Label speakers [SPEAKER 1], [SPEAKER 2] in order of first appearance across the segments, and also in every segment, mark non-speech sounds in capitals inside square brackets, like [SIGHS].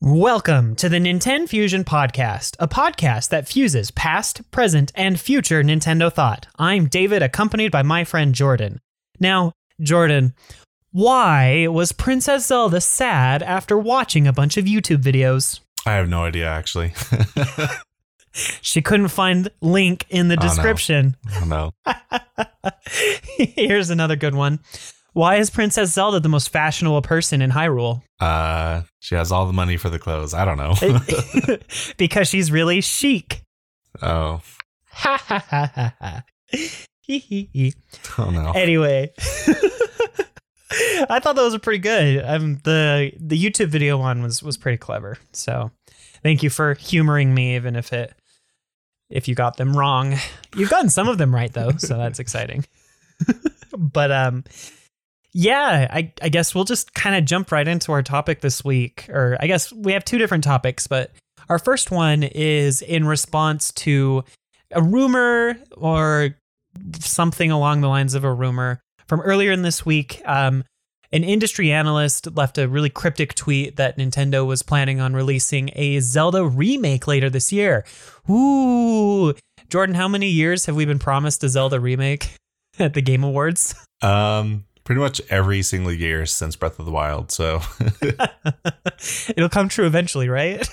[SPEAKER 1] Welcome to the Nintendo Fusion Podcast, a podcast that fuses past, present, and future Nintendo thought. I'm David, accompanied by my friend Jordan. Now, Jordan, why was Princess Zelda sad after watching a bunch of YouTube videos?
[SPEAKER 2] I have no idea, actually. [LAUGHS]
[SPEAKER 1] She couldn't find link in the
[SPEAKER 2] Oh, no.
[SPEAKER 1] description.
[SPEAKER 2] I don't know. [LAUGHS]
[SPEAKER 1] Here's another good one. Why is Princess Zelda the most fashionable person in Hyrule?
[SPEAKER 2] Uh, she has all the money for the clothes. I don't know. [LAUGHS] [LAUGHS]
[SPEAKER 1] because she's really chic.
[SPEAKER 2] oh,
[SPEAKER 1] Ha ha ha ha ha.
[SPEAKER 2] Oh no.
[SPEAKER 1] Anyway, [LAUGHS] I thought that was pretty good. Um, the the YouTube video one was was pretty clever. So, thank you for humoring me, even if it if you got them wrong. You've gotten some of them right though, so that's exciting. but um, yeah, I I guess we'll just kind of jump right into our topic this week, or I guess we have two different topics, but our first one is in response to a rumor or something along the lines of a rumor from earlier in this week. Um, an industry analyst left a really cryptic tweet that Nintendo was planning on releasing a Zelda remake later this year. Ooh, Jordan, how many years have we been promised a Zelda remake [LAUGHS] at the Game Awards?
[SPEAKER 2] Um, pretty much every single year since Breath of the Wild. So, [LAUGHS]
[SPEAKER 1] It'll come true eventually, right?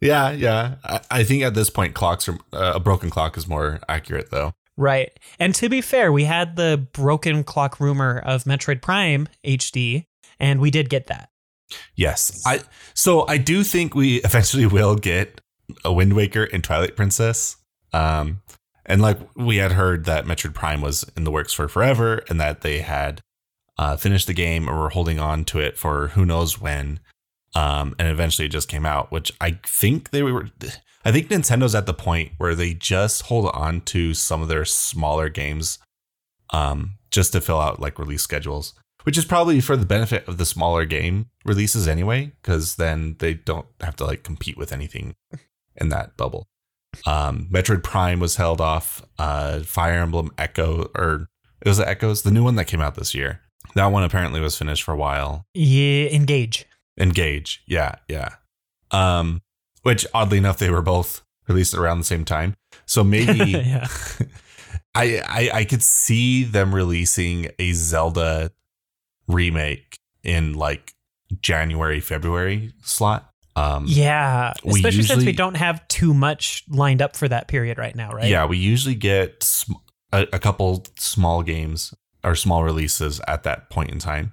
[SPEAKER 2] yeah, yeah. I, I think at this point, clocks are uh, a broken clock is more accurate, though.
[SPEAKER 1] Right. And to be fair, we had the broken clock rumor of Metroid Prime HD, and we did get that.
[SPEAKER 2] Yes, I. So I do think we [LAUGHS] eventually will get a Wind Waker and Twilight Princess. Um, and like we had heard that Metroid Prime was in the works for forever, and that they had uh, finished the game or were holding on to it for who knows when. Um, and eventually it just came out, which I think they were. I think Nintendo's at the point where they just hold on to some of their smaller games, um, just to fill out like release schedules which is probably for the benefit of the smaller game releases anyway, because then they don't have to like compete with anything in that bubble. Um, Metroid Prime was held off. Uh, Fire Emblem Echo, or it was the Echoes, the new one that came out this year. That one apparently was finished for a while.
[SPEAKER 1] Yeah, engage.
[SPEAKER 2] Engage, yeah, yeah. Um, which oddly enough, they were both released around the same time. So [LAUGHS] maybe
[SPEAKER 1] yeah. [LAUGHS]
[SPEAKER 2] I, I I could see them releasing a Zelda remake in like January February slot. Um,
[SPEAKER 1] Yeah, especially since we don't have too much lined up for that period right now, right?
[SPEAKER 2] Yeah, we usually get sm- a, a couple small games or small releases at that point in time,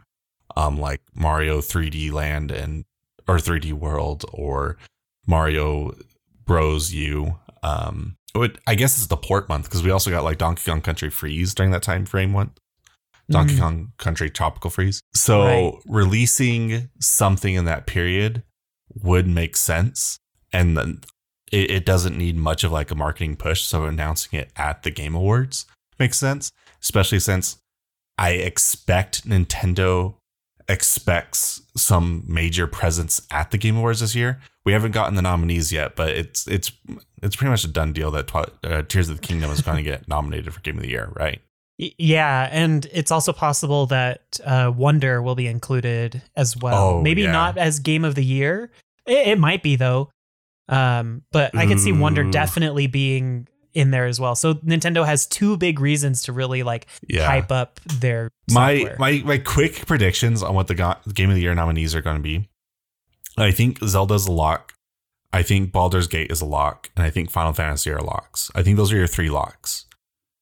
[SPEAKER 2] um, like Mario 3D Land and or 3D World or Mario Bros U. Um, would- I guess it's the port month because we also got like Donkey Kong Country Freeze during that time frame one. Donkey
[SPEAKER 1] Mhm.
[SPEAKER 2] Kong Country Tropical Freeze. So
[SPEAKER 1] Right.
[SPEAKER 2] releasing something in that period would make sense, and then it, it doesn't need much of like a marketing push. So announcing it at the Game Awards makes sense, especially since I expect Nintendo expects some major presence at the Game Awards this year. We haven't gotten the nominees yet, but it's it's it's pretty much a done deal that Twi- uh, Tears of the Kingdom is going to get [LAUGHS] nominated for Game of the Year, right?
[SPEAKER 1] Yeah, and it's also possible that uh, Wonder will be included as well.
[SPEAKER 2] Oh,
[SPEAKER 1] Maybe
[SPEAKER 2] yeah.
[SPEAKER 1] not as Game of the Year. It, it might be though. Um, but I can see Wonder
[SPEAKER 2] Ooh.
[SPEAKER 1] definitely being in there as well. So Nintendo has two big reasons to really like
[SPEAKER 2] Yeah.
[SPEAKER 1] hype up their
[SPEAKER 2] my my my quick predictions on what the go- Game of the Year nominees are going to be. I think Zelda's a lock. I think Baldur's Gate is a lock, and I think Final Fantasy are locks. I think those are your three locks.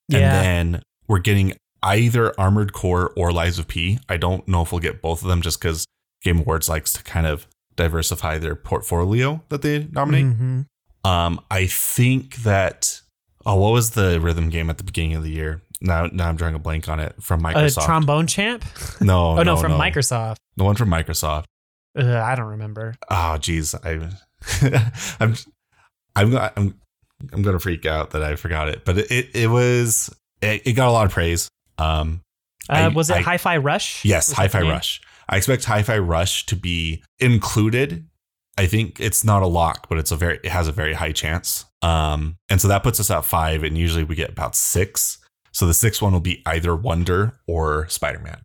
[SPEAKER 1] yeah.
[SPEAKER 2] And then we're getting either Armored Core or Lies of P. I don't know if we'll get both of them just because Game Awards likes to kind of diversify their portfolio that they nominate.
[SPEAKER 1] Mhm.
[SPEAKER 2] Um, I think that oh, what was the rhythm game at the beginning of the year? Now, now I'm drawing a blank on it from
[SPEAKER 1] A
[SPEAKER 2] Microsoft.
[SPEAKER 1] trombone champ? [LAUGHS]
[SPEAKER 2] no,
[SPEAKER 1] oh no,
[SPEAKER 2] no,
[SPEAKER 1] from
[SPEAKER 2] no.
[SPEAKER 1] Microsoft.
[SPEAKER 2] The one from Microsoft.
[SPEAKER 1] Ugh, I don't remember.
[SPEAKER 2] Oh, geez, I, [LAUGHS] I'm, I'm, I'm, I'm gonna freak out that I forgot it. But it, it, it was, it, it got a lot of praise. Um,
[SPEAKER 1] Uh,
[SPEAKER 2] I-
[SPEAKER 1] was it
[SPEAKER 2] I-
[SPEAKER 1] Hi-Fi Rush?
[SPEAKER 2] yes, Hi-Fi? Rush. I expect Hi-Fi Rush to be included. I think it's not a lock, but it's a very, it has a very high chance. Um, and so that puts us at five, and usually we get about six. So the sixth one will be either Wonder or Spider Man.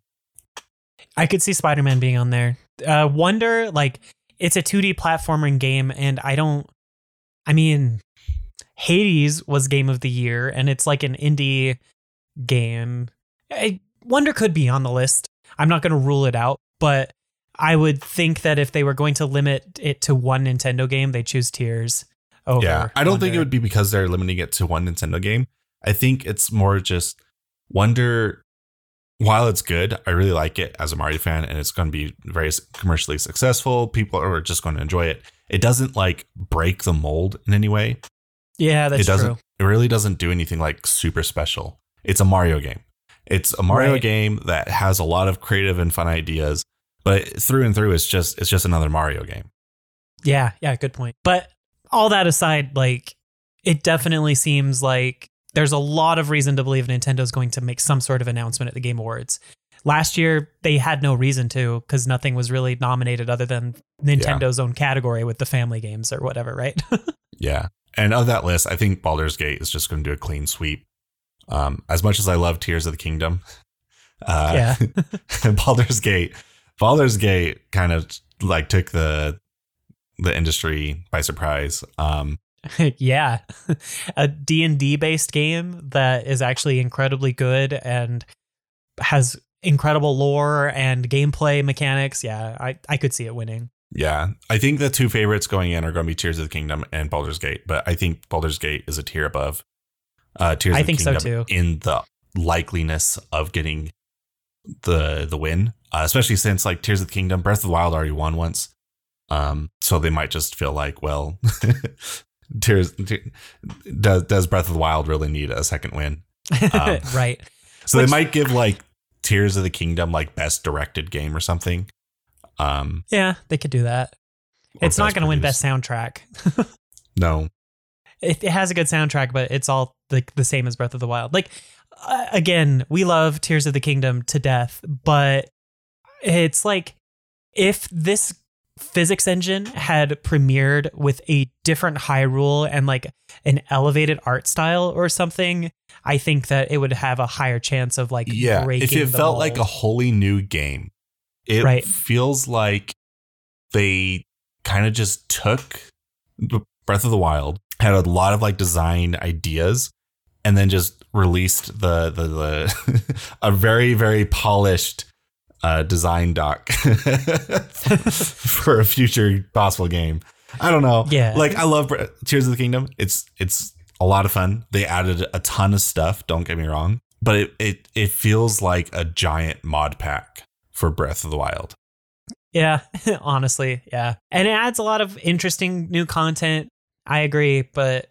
[SPEAKER 1] I could see Spider Man being on there. Uh, Wonder, like it's a 2D platforming game, and I don't. I mean, Hades was game of the year, and it's like an indie game. I, Wonder could be on the list. I'm not going to rule it out, but I would think that if they were going to limit it to one Nintendo game, they choose Tears. Over
[SPEAKER 2] yeah, I don't
[SPEAKER 1] Wonder.
[SPEAKER 2] think it would be because they're limiting it to one Nintendo game. I think it's more just Wonder. While it's good, I really like it as a Mario fan, and it's going to be very commercially successful. People are just going to enjoy it. It doesn't like break the mold in any way.
[SPEAKER 1] Yeah, that's
[SPEAKER 2] it doesn't.
[SPEAKER 1] true.
[SPEAKER 2] It really doesn't do anything like super special. It's a Mario game. It's a Mario
[SPEAKER 1] Right.
[SPEAKER 2] game that has a lot of creative and fun ideas, but through and through, it's just it's just another Mario game.
[SPEAKER 1] Yeah, yeah, good point. But all that aside, like it definitely seems like there's a lot of reason to believe Nintendo's going to make some sort of announcement at the Game Awards. Last year they had no reason to because nothing was really nominated other than Nintendo's own category with the family games or whatever, right? [LAUGHS]
[SPEAKER 2] Yeah. And of that list, I think Baldur's Gate is just going to do a clean sweep. Um, as much as I love Tears of the Kingdom, uh,
[SPEAKER 1] yeah. [LAUGHS]
[SPEAKER 2] Baldur's Gate, Baldur's Gate kind of like took the the industry by surprise. Um, [LAUGHS]
[SPEAKER 1] yeah. [LAUGHS] a D&D based game that is actually incredibly good and has incredible lore and gameplay mechanics. Yeah, I, I could see it winning.
[SPEAKER 2] yeah, I think the two favorites going in are going to be Tears of the Kingdom and Baldur's Gate, but I think Baldur's Gate is a tier above uh, Tears
[SPEAKER 1] I think so,
[SPEAKER 2] Kingdom
[SPEAKER 1] too.
[SPEAKER 2] in the likeliness of getting the the win, uh, especially since like Tears of the Kingdom, Breath of the Wild already won once, um, so they might just feel like, well, [LAUGHS] Tears Te- does does Breath of the Wild really need a second win? Um, [LAUGHS]
[SPEAKER 1] right.
[SPEAKER 2] So
[SPEAKER 1] Which-
[SPEAKER 2] they might give like Tears of the Kingdom like best directed game or something. Um,
[SPEAKER 1] Yeah, they could do that. it's not going to win best soundtrack. [LAUGHS]
[SPEAKER 2] No,
[SPEAKER 1] It, it has a good soundtrack, but it's all like the same as Breath of the Wild. Like uh, again, we love Tears of the Kingdom to death, but it's like if this physics engine had premiered with a different Hyrule and like an elevated art style or something, I think that it would have a higher chance of like
[SPEAKER 2] yeah.
[SPEAKER 1] breaking
[SPEAKER 2] If it felt like a wholly new game, it
[SPEAKER 1] Right.
[SPEAKER 2] feels like they kind of just took Breath of the Wild, had a lot of like design ideas, and then just released the the, the [LAUGHS] a very very polished uh, design doc [LAUGHS] for a future possible game. I don't know.
[SPEAKER 1] Yeah.
[SPEAKER 2] like I love Tears of the Kingdom. It's it's a lot of fun. They added a ton of stuff. Don't get me wrong, but it it it feels like a giant mod pack for Breath of the Wild.
[SPEAKER 1] Yeah, [LAUGHS] honestly, yeah. And it adds a lot of interesting new content. I agree, but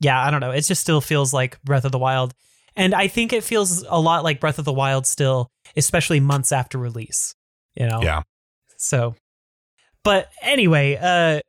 [SPEAKER 1] yeah, I don't know. It just still feels like Breath of the Wild. And I think it feels a lot like Breath of the Wild still, especially months after release, you know?
[SPEAKER 2] Yeah.
[SPEAKER 1] So, but anyway, uh,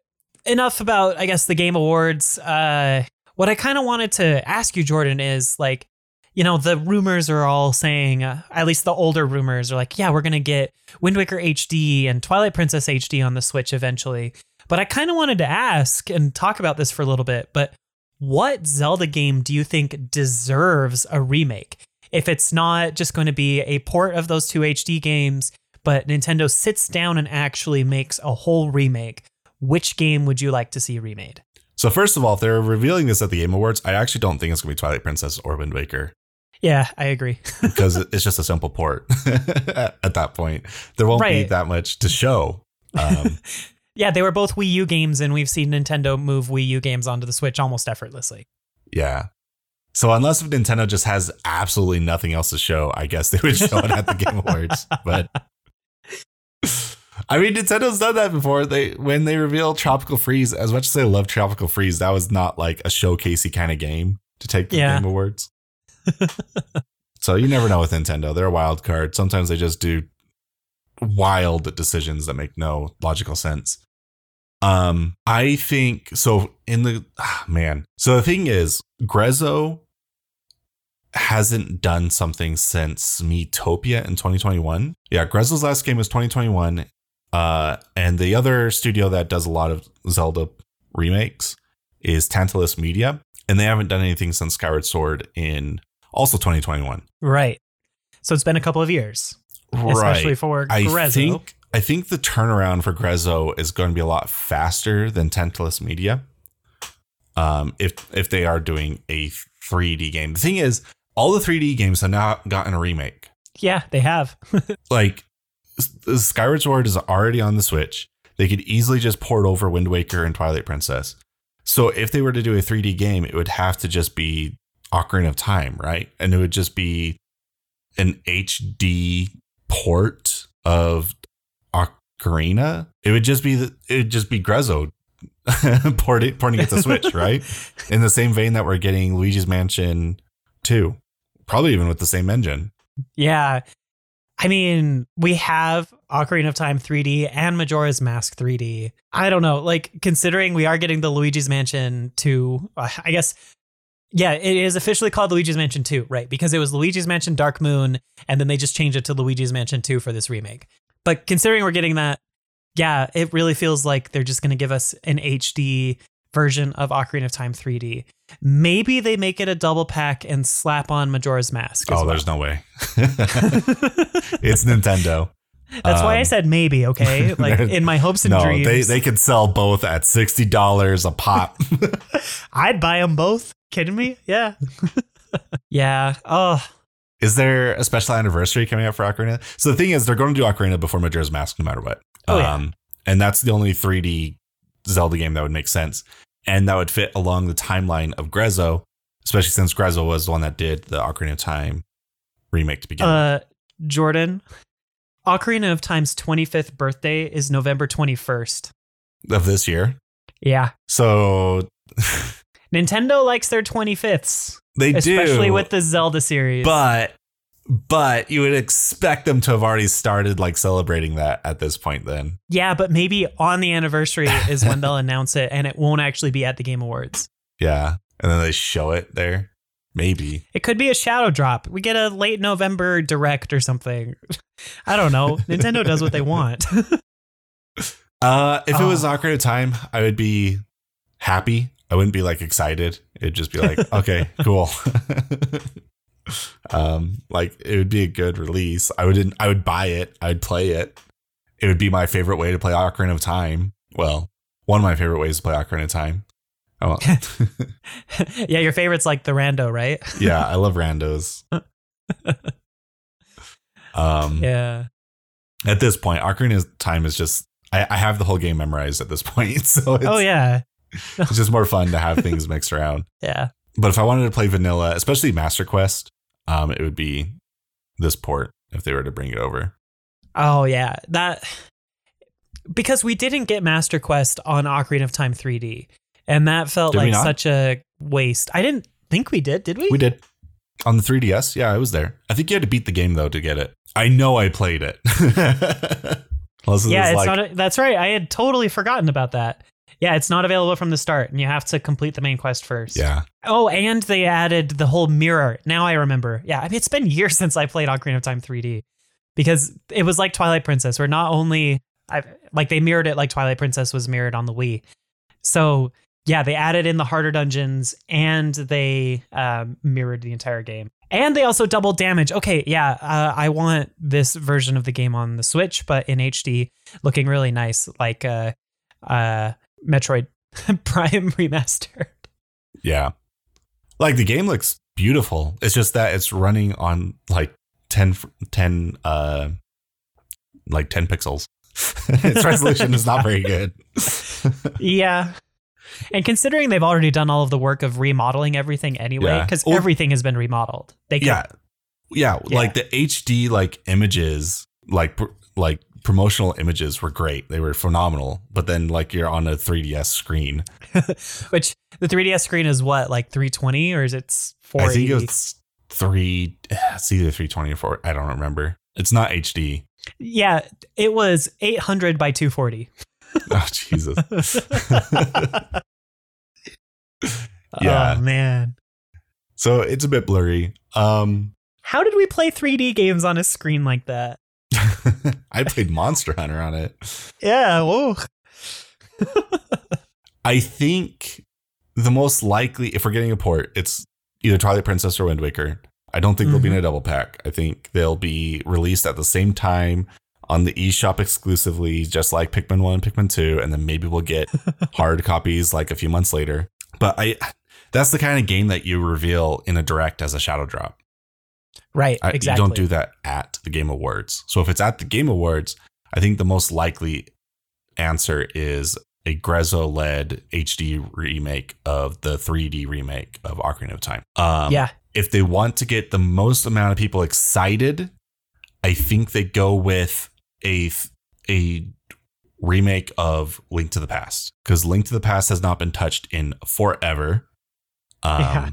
[SPEAKER 1] enough about, I guess, the Game Awards. Uh, what I kind of wanted to ask you, Jordan, is like, you know, the rumors are all saying, uh, at least the older rumors are like, yeah, we're going to get Wind Waker HD and Twilight Princess HD on the Switch eventually. But I kind of wanted to ask and talk about this for a little bit, but what Zelda game do you think deserves a remake? If it's not just going to be a port of those two HD games, but Nintendo sits down and actually makes a whole remake, which game would you like to see remade?
[SPEAKER 2] So first of all, if they're revealing this at the Game Awards, I actually don't think it's going to be Twilight Princess or Wind Waker
[SPEAKER 1] Yeah, I agree. [LAUGHS]
[SPEAKER 2] because it's just a simple port [LAUGHS] at that point. There won't be that much to show. Um, [LAUGHS]
[SPEAKER 1] yeah, they were both Wii U games, and we've seen Nintendo move Wii U games onto the Switch almost effortlessly.
[SPEAKER 2] yeah. So unless Nintendo just has absolutely nothing else to show, I guess they would show it at the Game Awards. [LAUGHS] But I mean, Nintendo's done that before. They when they revealed Tropical Freeze, as much as I love Tropical Freeze, that was not like a showcasey kind of game to take the
[SPEAKER 1] Yeah.
[SPEAKER 2] Game Awards. so you never know with Nintendo. They're a wild card. Sometimes they just do wild decisions that make no logical sense. Um, I think so. In the ah, man, so the thing is, Grezzo hasn't done something since Miitopia in 2021. Yeah, Grezzo's last game was 2021. Uh, and the other studio that does a lot of Zelda remakes is Tantalus Media, and they haven't done anything since Skyward Sword in also 2021.
[SPEAKER 1] Right. So it's been a couple of years, especially for
[SPEAKER 2] I
[SPEAKER 1] Grezzo.
[SPEAKER 2] think I think the turnaround for Grezzo is going to be a lot faster than Tantalus Media. Um, if if they are doing a 3D game, the thing is, all the 3D games have now gotten a remake.
[SPEAKER 1] Yeah, they have. [LAUGHS]
[SPEAKER 2] Like Skyward Sword is already on the Switch. They could easily just port over Wind Waker and Twilight Princess. So if they were to do a 3D game, it would have to just be Ocarina of Time, right? And it would just be an HD port of Ocarina. It would just be the, it would just be Grezzo [LAUGHS] porting porting it to Switch, [LAUGHS] right? In the same vein that we're getting Luigi's Mansion 2. Probably even with the same engine.
[SPEAKER 1] yeah. I mean, we have Ocarina of Time 3D and Majora's Mask 3D. I don't know, like considering we are getting the Luigi's Mansion 2, uh, I guess yeah, it is officially called Luigi's Mansion 2, right? Because it was Luigi's Mansion Dark Moon and then they just changed it to Luigi's Mansion 2 for this remake. But considering we're getting that, yeah, it really feels like they're just going to give us an HD version of Ocarina of Time 3D. Maybe they make it a double pack and slap on Majora's Mask.
[SPEAKER 2] Oh,
[SPEAKER 1] well.
[SPEAKER 2] there's no way. [LAUGHS] it's Nintendo.
[SPEAKER 1] That's why I
[SPEAKER 2] Um,
[SPEAKER 1] said maybe, okay? [LAUGHS] Like in my hopes and
[SPEAKER 2] no,
[SPEAKER 1] dreams.
[SPEAKER 2] they they could sell both at sixty dollars a pop. [LAUGHS]
[SPEAKER 1] I'd buy them both. Kidding me? Yeah. yeah. Oh,
[SPEAKER 2] is there a special anniversary coming up for Ocarina? So the thing is, they're going to do Ocarina before Majora's Mask, no matter what.
[SPEAKER 1] Oh, yeah.
[SPEAKER 2] Um, and that's the only 3D Zelda game that would make sense, and that would fit along the timeline of Grezzo, especially since Grezzo was the one that did the Ocarina of Time remake to begin. with.
[SPEAKER 1] uh, Jordan, Ocarina of Time's 25th birthday is November 21st.
[SPEAKER 2] of this year.
[SPEAKER 1] Yeah.
[SPEAKER 2] So [LAUGHS]
[SPEAKER 1] Nintendo likes their 25ths,
[SPEAKER 2] they
[SPEAKER 1] especially
[SPEAKER 2] do, especially
[SPEAKER 1] with the Zelda series.
[SPEAKER 2] but but you would expect them to have already started like celebrating that at this point. Then
[SPEAKER 1] yeah, but maybe on the anniversary [LAUGHS] is when they'll announce it and it won't actually be at the Game Awards.
[SPEAKER 2] yeah, and then they show it there. Maybe
[SPEAKER 1] It could be a shadow drop. We get a late November direct or something. [LAUGHS] I don't know. Nintendo does what they want. [LAUGHS]
[SPEAKER 2] uh, if it was
[SPEAKER 1] Oh.
[SPEAKER 2] Ocarina of Time, I would be happy. I wouldn't be like excited. It'd just be like, [LAUGHS] okay, cool. [LAUGHS] um, like it would be a good release. I would I would buy it. I would play it. It would be my favorite way to play Ocarina of Time. Well, one of my favorite ways to play Ocarina of Time. Oh, [LAUGHS]
[SPEAKER 1] yeah, your favorite's like the rando, right?
[SPEAKER 2] yeah, I love randos. um,
[SPEAKER 1] Yeah.
[SPEAKER 2] at this point, Ocarina of Time is just I, I have the whole game memorized at this point, so it's,
[SPEAKER 1] oh yeah. [LAUGHS]
[SPEAKER 2] it's just more fun to have things mixed around. [LAUGHS]
[SPEAKER 1] Yeah.
[SPEAKER 2] But if I wanted to play vanilla, especially Master Quest, um, it would be this port if they were to bring it over.
[SPEAKER 1] Oh yeah. That because we didn't get Master Quest on Ocarina of Time 3D. And that felt
[SPEAKER 2] Did
[SPEAKER 1] like such a waste. I didn't think we did, did we?
[SPEAKER 2] We did on the 3DS. Yeah, I was there. I think you had to beat the game though to get it. I know I played it. [LAUGHS]
[SPEAKER 1] Yeah, it's
[SPEAKER 2] like,
[SPEAKER 1] not a, that's right. I had totally forgotten about that. Yeah, it's not available from the start and you have to complete the main quest first.
[SPEAKER 2] yeah.
[SPEAKER 1] Oh, and they added the whole mirror. Now I remember. Yeah, I mean it's been years [LAUGHS] since I played Ocarina of Time 3D because it was like Twilight Princess, where not only I like they mirrored it like Twilight Princess was mirrored on the Wii. So yeah, they added in the harder dungeons and they um, mirrored the entire game. And they also doubled damage. Okay, yeah, uh, I want this version of the game on the Switch, but in HD, looking really nice, like uh, uh, Metroid [LAUGHS] Prime remastered.
[SPEAKER 2] Yeah. Like the game looks beautiful. It's just that it's running on like 10, 10 uh like 10 pixels. [LAUGHS] its resolution is not very good. [LAUGHS]
[SPEAKER 1] yeah. And considering they've already done all of the work of remodeling everything anyway, because
[SPEAKER 2] Well-
[SPEAKER 1] everything has been remodeled. They could,
[SPEAKER 2] yeah. yeah.
[SPEAKER 1] Yeah.
[SPEAKER 2] Like the HD like images, like like promotional images were great. They were phenomenal. But then like you're on a 3DS screen. [LAUGHS]
[SPEAKER 1] which the 3DS screen is what, like 320 or is it
[SPEAKER 2] I think it's three it's either 320 or 4 I don't remember. It's not HD.
[SPEAKER 1] yeah, it was 800 by 240. [LAUGHS]
[SPEAKER 2] Oh Jesus. [LAUGHS] Yeah.
[SPEAKER 1] Oh man.
[SPEAKER 2] So it's a bit blurry. Um
[SPEAKER 1] How did we play 3D games on a screen like that? [LAUGHS]
[SPEAKER 2] I played Monster Hunter on it.
[SPEAKER 1] Yeah, whoa. [LAUGHS]
[SPEAKER 2] I think the most likely, if we're getting a port, it's either Twilight Princess or Wind Waker. I don't think they'll be in
[SPEAKER 1] Mm-hmm.
[SPEAKER 2] a double pack. I think they'll be released at the same time on the eShop exclusively, just like Pikmin 1, Pikmin 2, and then maybe we'll get [LAUGHS] hard copies like a few months later. But I that's the kind of game that you reveal in a direct as a shadow drop.
[SPEAKER 1] Right,
[SPEAKER 2] I,
[SPEAKER 1] exactly.
[SPEAKER 2] You don't do that at the Game Awards. So if it's at the Game Awards, I think the most likely answer is a Grezzo led HD remake of the 3D remake of Ocarina of Time. Um,
[SPEAKER 1] yeah.
[SPEAKER 2] If they want to get the most amount of people excited, I think they go with a a remake of Link to the Past because Link to the Past has not been touched in forever. Um,
[SPEAKER 1] Yeah.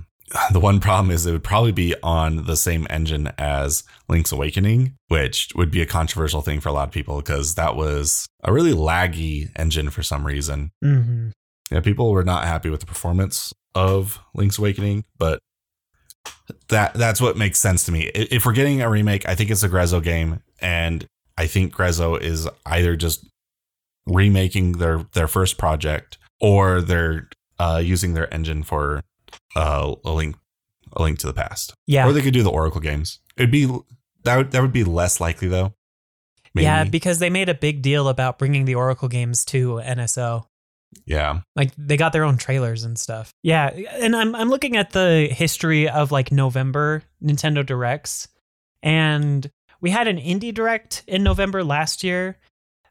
[SPEAKER 2] The one problem is it would probably be on the same engine as Link's Awakening, which would be a controversial thing for a lot of people because that was a really laggy engine for some reason.
[SPEAKER 1] hmm
[SPEAKER 2] Yeah, people were not happy with the performance of Link's Awakening, but that that's what makes sense to me. If we're getting a remake, I think it's a Grezzo game, and I think Grezzo is either just remaking their their first project or they're uh, using their engine for uh, a link a link to the past,
[SPEAKER 1] Yeah.
[SPEAKER 2] or they could do the Oracle games. It'd be that would, that would be less likely though.
[SPEAKER 1] Yeah, because they made a big deal about bringing the Oracle games to NSO.
[SPEAKER 2] yeah,
[SPEAKER 1] Like they got their own trailers and stuff. Yeah, and I'm I'm looking at the history of like November Nintendo Directs, and we had an indie direct in November last year.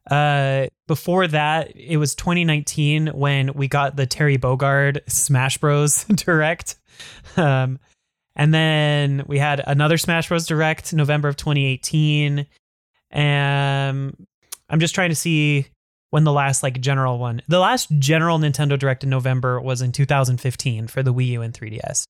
[SPEAKER 1] Uh, before that, it was 2019 when we got the Terry Bogard Smash Bros. [LAUGHS] direct. Um, and then we had another Smash Bros. direct November of 2018. And I'm just trying to see when the last like general one. The last general Nintendo Direct in November was in 2015 for the Wii U and 3DS.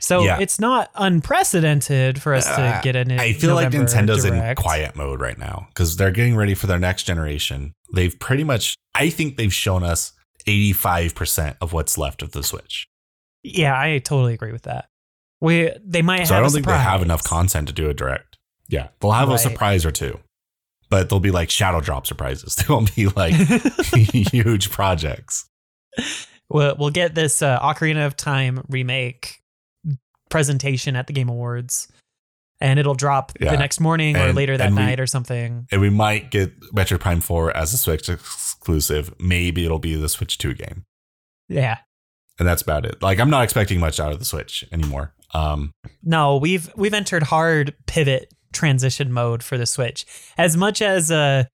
[SPEAKER 1] So
[SPEAKER 2] Yeah.
[SPEAKER 1] it's not unprecedented for us to
[SPEAKER 2] Uh,
[SPEAKER 1] get an.
[SPEAKER 2] I feel like Nintendo's
[SPEAKER 1] Direct.
[SPEAKER 2] in quiet mode right now because they're getting ready for their next generation. They've pretty much, I think they've shown us 85% of what's left of the Switch.
[SPEAKER 1] Yeah, I totally agree with that. We they might
[SPEAKER 2] So
[SPEAKER 1] have
[SPEAKER 2] I
[SPEAKER 1] a
[SPEAKER 2] don't think they have enough content to do a direct. Yeah. They'll have a surprise or two, but they'll be like shadow drop surprises. [LAUGHS] They won't be like [LAUGHS] huge projects.
[SPEAKER 1] we'll, we'll get this uh, Ocarina of Time remake presentation at the Game Awards, and it'll drop
[SPEAKER 2] Yeah.
[SPEAKER 1] the next morning or later that
[SPEAKER 2] and we-
[SPEAKER 1] night or something.
[SPEAKER 2] And we might get Metroid Prime 4 as a Switch exclusive. Maybe it'll be the Switch 2 game.
[SPEAKER 1] Yeah.
[SPEAKER 2] And that's about it. Like I'm not expecting much out of the Switch anymore. Um
[SPEAKER 1] No, we've we've entered hard pivot transition mode for the Switch. As much as uh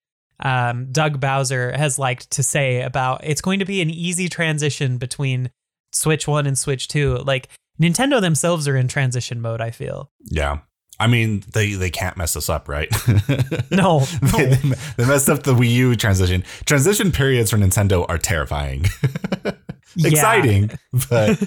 [SPEAKER 1] um, Doug Bowser has liked to say about it's going to be an easy transition between Switch 1 and Switch 2. Like Nintendo themselves are in transition mode, I feel.
[SPEAKER 2] Yeah. I mean, they they can't mess us up, right? [LAUGHS]
[SPEAKER 1] No.
[SPEAKER 2] they,
[SPEAKER 1] no.
[SPEAKER 2] they messed up the Wii U transition. Transition periods for Nintendo are terrifying. [LAUGHS] Exciting, but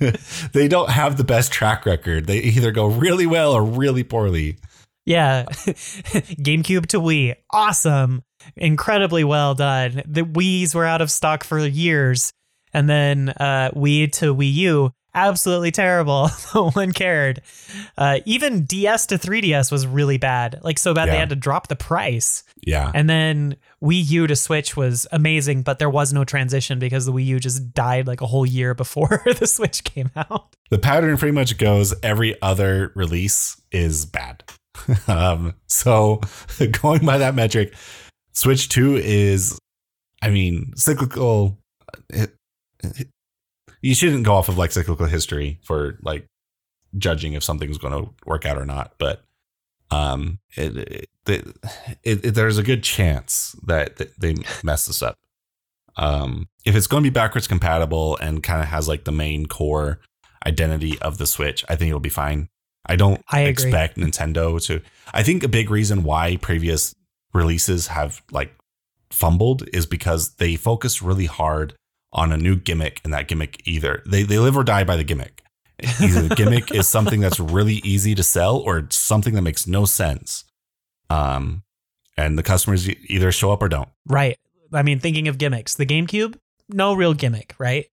[SPEAKER 2] [LAUGHS] they don't have the best track record. They either go really well or really poorly.
[SPEAKER 1] Yeah. GameCube to Wii. Awesome. Incredibly well done. The Wii's were out of stock for years. And then uh, Wii to Wii U. Absolutely terrible. [LAUGHS] no one cared. Uh, even DS to 3DS was really bad. Like, so bad they had to drop the price.
[SPEAKER 2] Yeah.
[SPEAKER 1] And then Wii U to Switch was amazing, but there was no transition because the Wii U just died like a whole year [LAUGHS] before the Switch came out.
[SPEAKER 2] the pattern pretty much goes every other release is bad. [LAUGHS] um, so going by that metric, Switch 2 is, I mean, cyclical. You shouldn't go off of like cyclical history for like judging if something's going to work out or not, but um, it, it, it, it, there's a good chance that, that they mess this up. Um, if it's going to be backwards compatible and kind of has like the main core identity of the Switch, I think it'll be fine. I don't
[SPEAKER 1] I
[SPEAKER 2] expect Nintendo to. I think a big reason why previous releases have like fumbled is because they focus really hard on a new gimmick, and that gimmick either they they live or die by the gimmick. Either the gimmick is [LAUGHS] something that's really easy to sell, or it's something that makes no sense. Um, and the customers either show up or don't.
[SPEAKER 1] Right. I mean, thinking of gimmicks, the GameCube, no real gimmick, right?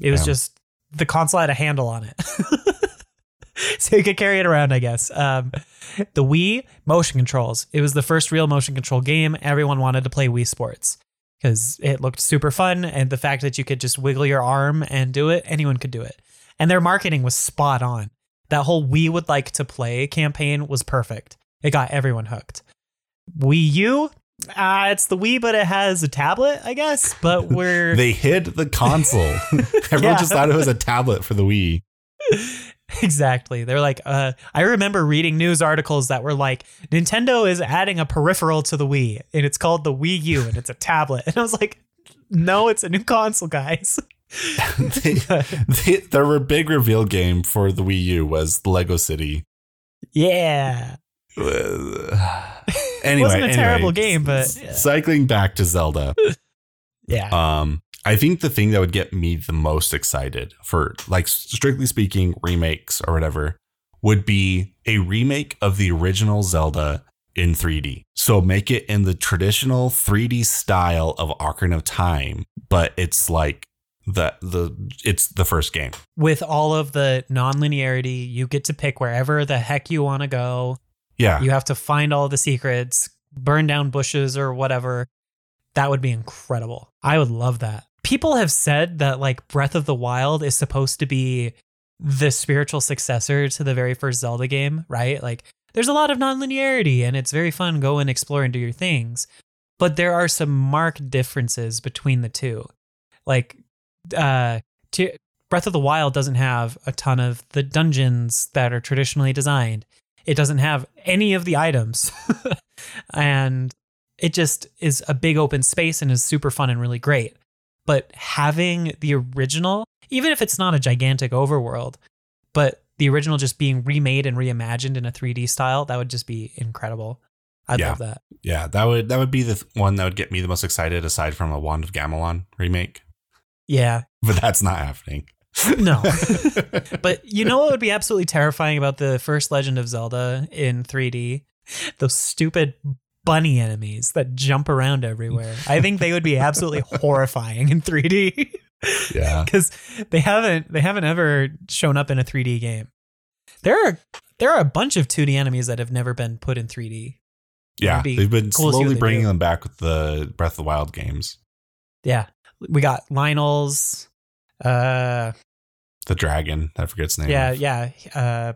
[SPEAKER 1] It was
[SPEAKER 2] Yeah.
[SPEAKER 1] just the console had a handle on it. [LAUGHS] so you could carry it around, I guess. Um, the Wii, motion controls. It was the first real motion control game. Everyone wanted to play Wii Sports because it looked super fun. And the fact that you could just wiggle your arm and do it, anyone could do it. And their marketing was spot on. That whole Wii Would Like to Play campaign was perfect. It got everyone hooked. Wii U. Uh, it's the Wii, but it has a tablet, I guess. But [LAUGHS] we're
[SPEAKER 2] They hid the console. [LAUGHS] Everyone
[SPEAKER 1] Yeah.
[SPEAKER 2] just thought it was a tablet for the Wii. [LAUGHS] [LAUGHS]
[SPEAKER 1] exactly. They're like, uh, I remember reading news articles that were like, Nintendo is adding a peripheral to the Wii, and it's called the Wii U, and it's a tablet. [LAUGHS] And I was like, no, it's a new console, guys. [LAUGHS]
[SPEAKER 2] they, they, their big reveal game for the Wii U was Lego City.
[SPEAKER 1] yeah. [SIGHS]
[SPEAKER 2] anyway, it
[SPEAKER 1] wasn't a
[SPEAKER 2] anyway,
[SPEAKER 1] terrible game, but-
[SPEAKER 2] s- cycling back to Zelda.
[SPEAKER 1] Yeah.
[SPEAKER 2] Um, I think the thing that would get me the most excited for, like, strictly speaking, remakes or whatever, would be a remake of the original Zelda in 3D. So make it in the traditional 3D style of Ocarina of Time, but it's like the the it's the first game.
[SPEAKER 1] With all of the non-linearity, you get to pick wherever the heck you want to go.
[SPEAKER 2] Yeah,
[SPEAKER 1] You have to find all the secrets, burn down bushes or whatever. That would be incredible. I would love that. People have said that like Breath of the Wild is supposed to be the spiritual successor to the very first Zelda game, right? Like there's a lot of non-linearity and it's very fun go and explore and do your things. But there are some marked differences between the two. Like uh Breath of the Wild doesn't have a ton of the dungeons that are traditionally designed. It doesn't have any of the items. [LAUGHS] and it just is a big open space and is super fun and really great. But having the original, even if it's not a gigantic overworld, but the original just being remade and reimagined in a 3D style, that would just be incredible. I'd
[SPEAKER 2] Yeah.
[SPEAKER 1] love that.
[SPEAKER 2] yeah, that would that would be the th- one that would get me the most excited, aside from a Wand of Gamelon remake.
[SPEAKER 1] Yeah.
[SPEAKER 2] But that's not happening.
[SPEAKER 1] No. [LAUGHS] But you know what would be absolutely terrifying about the first Legend of Zelda in 3D? Those stupid bunny enemies that jump around everywhere. I think they would be absolutely [LAUGHS] horrifying in 3D
[SPEAKER 2] yeah, [LAUGHS]
[SPEAKER 1] because they haven't they haven't ever shown up in a 3D game. There are there are a bunch of 2D enemies that have never been put in 3D.
[SPEAKER 2] yeah,
[SPEAKER 1] be
[SPEAKER 2] they've been
[SPEAKER 1] cool to see what
[SPEAKER 2] slowly bringing
[SPEAKER 1] do.
[SPEAKER 2] them back with the Breath of the Wild games.
[SPEAKER 1] Yeah, we got Lynel's. Uh,
[SPEAKER 2] The dragon, I forget its name.
[SPEAKER 1] yeah, yeah. Uh,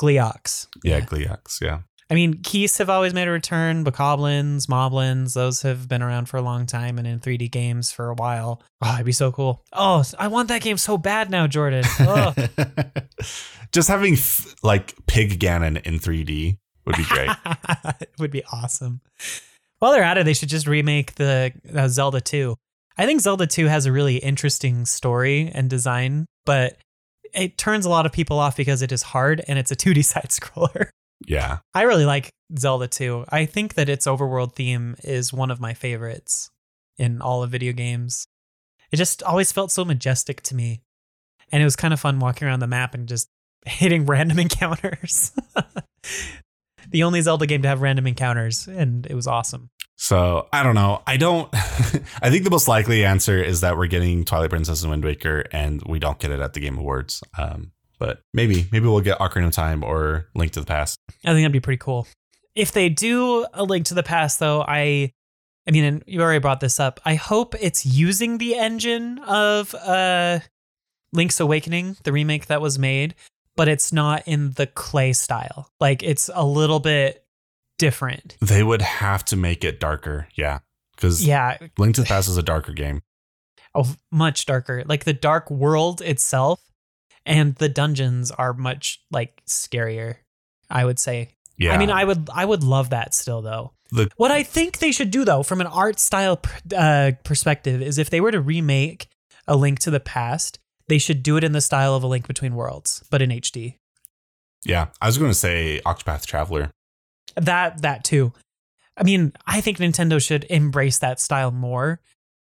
[SPEAKER 1] Gleeok.
[SPEAKER 2] yeah, Gleeok. Yeah,
[SPEAKER 1] I mean, Keys have always made a return, Bokoblins, Moblins, those have been around for a long time and in 3D games for a while. Oh, it'd be so cool. Oh, I want that game so bad now, Jordan. Oh. [LAUGHS]
[SPEAKER 2] just having f- like Pig Ganon in 3D would be great. [LAUGHS]
[SPEAKER 1] it would be awesome. While they're at it, they should just remake the uh, Zelda 2. I think Zelda 2 has a really interesting story and design, but it turns a lot of people off because it is hard and it's a 2D [LAUGHS] side scroller.
[SPEAKER 2] Yeah,
[SPEAKER 1] I really like Zelda 2. I think that its overworld theme is one of my favorites in all of video games. It just always felt so majestic to me. And it was kind of fun walking around the map and just [LAUGHS] hitting random encounters. [LAUGHS] the only Zelda game to have random encounters, and it was awesome.
[SPEAKER 2] So I don't know. I don't. [LAUGHS] I think the most likely answer is that we're getting Twilight Princess and Wind Waker, and we don't get it at the Game Awards. Um, but maybe, maybe we'll get Ocarina of Time or Link to the Past.
[SPEAKER 1] I think that'd be pretty cool. If they do a link to the past, though, I, I mean, and you already brought this up. I hope it's using the engine of uh, Link's Awakening, the remake that was made, but it's not in the clay style. Like it's a little bit different.
[SPEAKER 2] They would have to make it darker, yeah, because
[SPEAKER 1] Yeah,
[SPEAKER 2] Link to the Past is a darker game.
[SPEAKER 1] oh, much darker. Like the dark world itself, and the dungeons are much like scarier. I would say.
[SPEAKER 2] Yeah,
[SPEAKER 1] I mean, I would I would love that still though.
[SPEAKER 2] The-
[SPEAKER 1] what I think they should do though, from an art style uh, perspective, is if they were to remake A Link to the Past, they should do it in the style of A Link Between Worlds, but in HD.
[SPEAKER 2] yeah. I was going to say Octopath Traveler.
[SPEAKER 1] That that too. I mean, I think Nintendo should embrace that style more.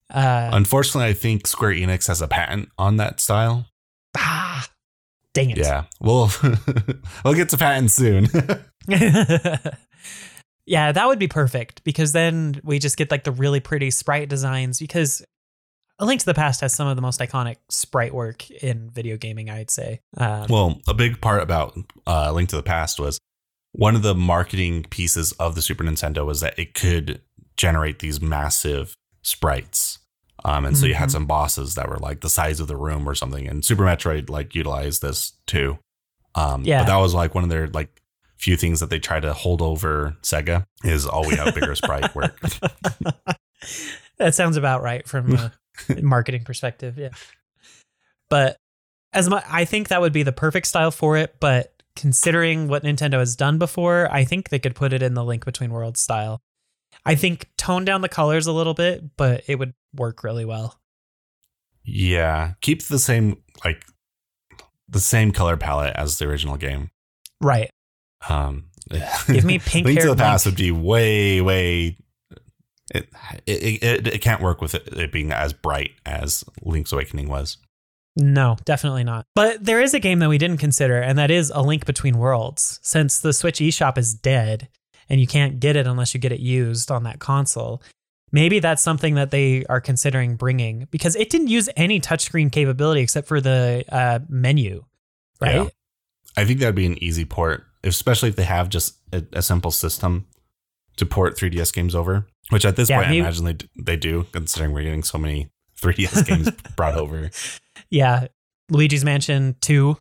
[SPEAKER 1] Uh,
[SPEAKER 2] Unfortunately, I think Square Enix has a patent on that style.
[SPEAKER 1] ah, dang it.
[SPEAKER 2] Yeah, we'll [LAUGHS] we'll get to patent soon. [LAUGHS] [LAUGHS]
[SPEAKER 1] yeah, that would be perfect because then we just get like the really pretty sprite designs because A Link to the Past has some of the most iconic sprite work in video gaming, I'd say. Um,
[SPEAKER 2] Well, a big part about uh, Link to the Past was one of the marketing pieces of the Super Nintendo was that it could generate these massive sprites. Um, and so you had
[SPEAKER 1] Mhm.
[SPEAKER 2] some bosses that were like the size of the room or something. And Super Metroid like utilized this too. Um,
[SPEAKER 1] Yeah.
[SPEAKER 2] But that was like one of their like few things that they try to hold over Sega is all we have bigger sprite work. [LAUGHS]
[SPEAKER 1] that sounds about right from a [LAUGHS] marketing perspective. Yeah. But as my, I think that would be the perfect style for it. But considering what Nintendo has done before, I think they could put it in the Link Between Worlds style. I think tone down the colors a little bit, but it would work really well.
[SPEAKER 2] Yeah, keep the same like the same color palette as the original game.
[SPEAKER 1] Right.
[SPEAKER 2] Um,
[SPEAKER 1] Give me [LAUGHS] pink.
[SPEAKER 2] Link to the Past would be way, way. It it, it it can't work with it, it being as bright as Link's Awakening was.
[SPEAKER 1] No, definitely not. But there is a game that we didn't consider, and that is A Link Between Worlds. Since the Switch eShop is dead and you can't get it unless you get it used on that console, maybe that's something that they are considering bringing because it didn't use any touchscreen capability except for the uh, menu, right?
[SPEAKER 2] Yeah. I think that'd be an easy port, especially if they have just a, a simple system to port 3DS games over. Which at this
[SPEAKER 1] Yeah,
[SPEAKER 2] point,
[SPEAKER 1] maybe-
[SPEAKER 2] I imagine they they do, considering we're getting so many 3DS games [LAUGHS] brought over.
[SPEAKER 1] Yeah. Luigi's Mansion 2.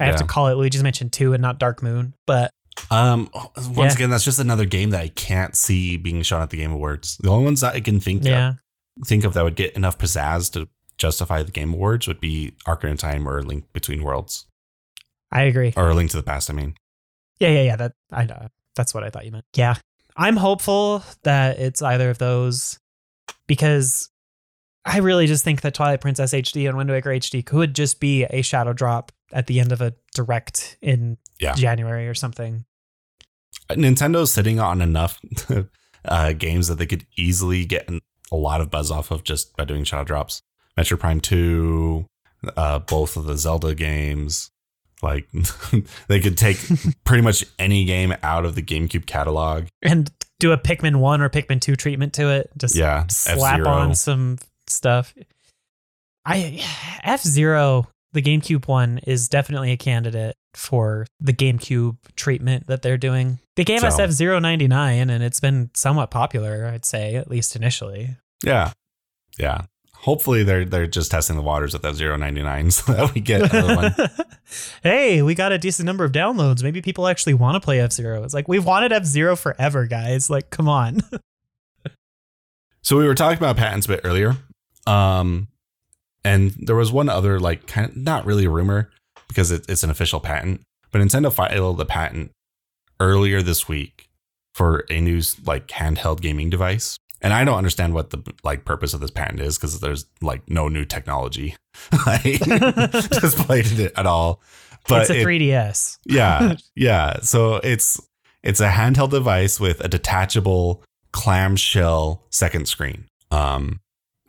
[SPEAKER 1] I have to call it Luigi's Mansion 2 and not Dark Moon, but
[SPEAKER 2] Um, once
[SPEAKER 1] Yeah.
[SPEAKER 2] again, that's just another game that I can't see being shown at the Game Awards. The only ones that I can think
[SPEAKER 1] yeah.
[SPEAKER 2] of, think of that would get enough pizzazz to justify the Game Awards would be Ocarina Time or Link Between Worlds
[SPEAKER 1] I agree.
[SPEAKER 2] or Link to the Past. I mean,
[SPEAKER 1] Yeah, yeah, yeah. That I know. That's what I thought you meant. Yeah, I'm hopeful that it's either of those because I really just think that Twilight Princess HD and Wind Waker HD could just be a shadow drop at the end of a direct in
[SPEAKER 2] Yeah.
[SPEAKER 1] January or something.
[SPEAKER 2] Nintendo's sitting on enough [LAUGHS] uh, games that they could easily get a lot of buzz off of just by doing shadow drops. Metroid Prime 2, uh, both of the Zelda games. Like [LAUGHS] they could take [LAUGHS] pretty much any game out of the GameCube catalog.
[SPEAKER 1] And do a Pikmin 1 or Pikmin 2 treatment to it. Just
[SPEAKER 2] Yeah,
[SPEAKER 1] slap
[SPEAKER 2] F-Zero.
[SPEAKER 1] on some stuff. I F Zero, the GameCube one, is definitely a candidate for the GameCube treatment that they're doing. They gave us
[SPEAKER 2] So-
[SPEAKER 1] F Zero ninety nine, and it's been somewhat popular, I'd say, at least initially.
[SPEAKER 2] Yeah, yeah. Hopefully they're they're just testing the waters at that 099 [LAUGHS] so that we get another one. [LAUGHS]
[SPEAKER 1] hey, we got a decent number of downloads. Maybe people actually want to play F Zero. It's like we've wanted F Zero forever, guys. Like, come on. [LAUGHS]
[SPEAKER 2] So we were talking about patents a bit earlier. Um, and there was one other like kind of not really a rumor because it, it's an official patent, but Nintendo filed the patent earlier this week for a new like handheld gaming device. And I don't understand what the like purpose of this patent is because there's like no new technology [LAUGHS] like, [LAUGHS] displayed it at all. But
[SPEAKER 1] it's a
[SPEAKER 2] it-
[SPEAKER 1] 3DS.
[SPEAKER 2] yeah, [LAUGHS] yeah. So it's it's a handheld device with a detachable clamshell second screen. Um,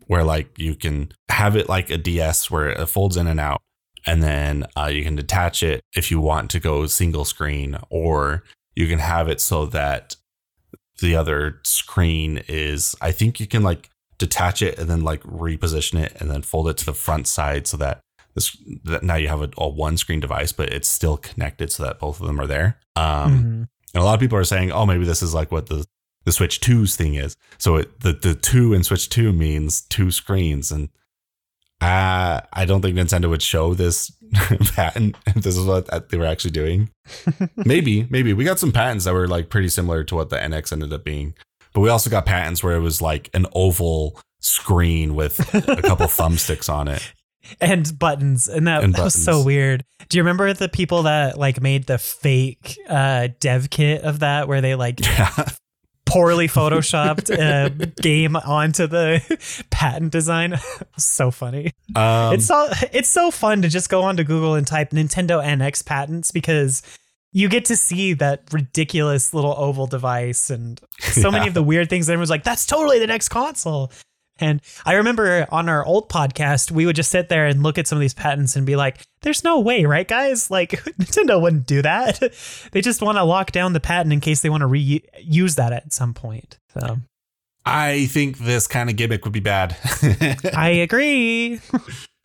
[SPEAKER 2] where like you can have it like a DS where it folds in and out, and then uh, you can detach it if you want to go single screen, or you can have it so that the other screen is. I think you can like detach it and then like reposition it and then fold it to the front side so that this that now you have a, a one screen device, but it's still connected so that both of them are there. Um,
[SPEAKER 1] Mhm.
[SPEAKER 2] and a lot of people are saying, oh, maybe this is like what the the Switch 2's thing is. So it, the the two in Switch 2 means two screens, and uh, I don't think Nintendo would show this [LAUGHS] patent if this is what they were actually doing. [LAUGHS] maybe, maybe we got some patents that were like pretty similar to what the NX ended up being, but we also got patents where it was like an oval screen with a couple [LAUGHS] thumbsticks on it.
[SPEAKER 1] and buttons and that,
[SPEAKER 2] And
[SPEAKER 1] that was so weird do you remember the people that like made the fake uh dev kit of that where they like
[SPEAKER 2] Yeah.
[SPEAKER 1] Poorly photoshopped a game onto the [LAUGHS] patent design. [LAUGHS] So funny.
[SPEAKER 2] Um,
[SPEAKER 1] it's so it's so fun to just go onto google and type nintendo nx patents because you get to see that ridiculous little oval device and so many [LAUGHS] of the weird things. That everyone's like that's totally the next console and I remember on our old podcast, we would just sit there and look at some of these patents and be like, there's no way, right, guys? Like, [LAUGHS] Nintendo wouldn't do that. [LAUGHS] they just want to lock down the patent in case they want to reuse that at some point. So
[SPEAKER 2] I think this kind of gimmick would be bad. [LAUGHS]
[SPEAKER 1] I agree.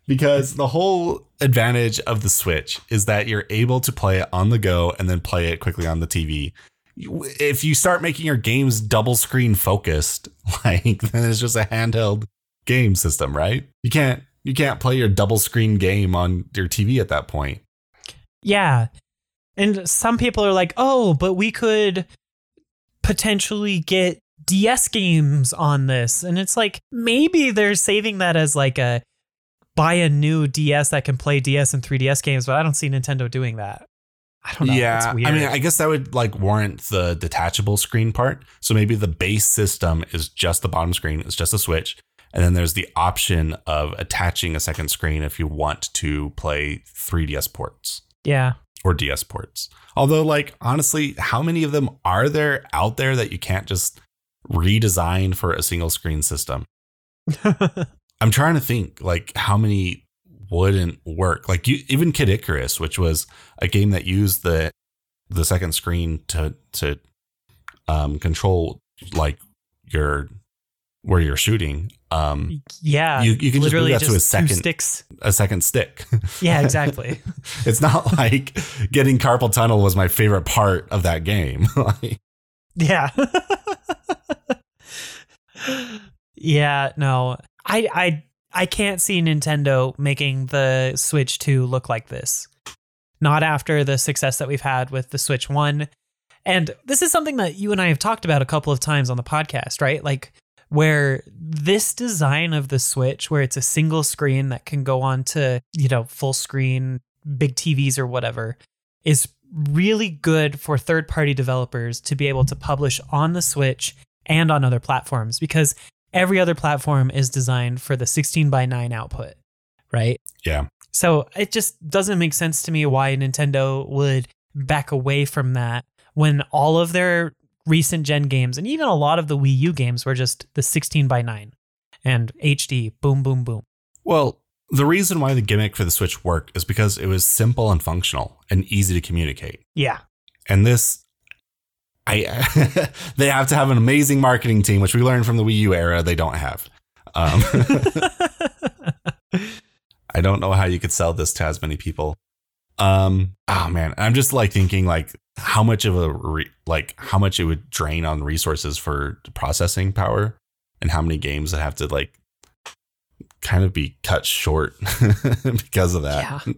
[SPEAKER 2] because the whole advantage of the Switch is that you're able to play it on the go and then play it quickly on the TV. If you start making your games double screen focused, [LAUGHS] like then it's just a handheld game system, right? You can't you can't play your double screen game on your TV at that point.
[SPEAKER 1] Yeah. And some people are like, "Oh, but we could potentially get DS games on this." And it's like maybe they're saving that as like a buy a new DS that can play DS and 3DS games, but I don't see Nintendo doing that. I don't know.
[SPEAKER 2] Yeah. I mean, I guess that would like warrant the detachable screen part. So maybe the base system is just the bottom screen, it's just a Switch, and then there's the option of attaching a second screen if you want to play 3DS ports
[SPEAKER 1] yeah.
[SPEAKER 2] or DS ports. Although, like honestly, how many of them are there out there that you can't just redesign for a single screen system? [LAUGHS] I'm trying to think like how many wouldn't work. Like you, even Kid Icarus, which was a game that used the the second screen to to um, control like your where you're shooting. Um,
[SPEAKER 1] yeah.
[SPEAKER 2] you you can just move
[SPEAKER 1] literally
[SPEAKER 2] that to a second
[SPEAKER 1] sticks.
[SPEAKER 2] a second stick.
[SPEAKER 1] Yeah, exactly. [LAUGHS]
[SPEAKER 2] it's not [LAUGHS] like getting carpal tunnel was my favorite part of that game. [LAUGHS] Like,
[SPEAKER 1] Yeah. yeah, no. I I I can't see Nintendo making the Switch 2 look like this. Not after the success that we've had with the Switch 1. And this is something that you and I have talked about a couple of times on the podcast, right? Like where this design of the Switch where it's a single screen that can go on to, you know, full screen big TVs or whatever is really good for third party developers to be able to publish on the Switch and on other platforms because every other platform is designed for the 16 by 9 output, right?
[SPEAKER 2] yeah,
[SPEAKER 1] So it just doesn't make sense to me why Nintendo would back away from that when all of their recent gen games and even a lot of the Wii U games were just the 16 by 9 and HD, boom, boom, boom.
[SPEAKER 2] Well, the reason why the gimmick for the Switch worked is because it was simple and functional and easy to communicate.
[SPEAKER 1] Yeah.
[SPEAKER 2] And this, I, [LAUGHS] they have to have an amazing marketing team, which we learned from the Wii U era. They don't have. Um, [LAUGHS] I don't know how you could sell this to as many people. Um, oh man, I'm just like thinking like how much of a re- like how much it would drain on resources for processing power, and how many games that have to like kind of be cut short [LAUGHS] because of that.
[SPEAKER 1] Yeah.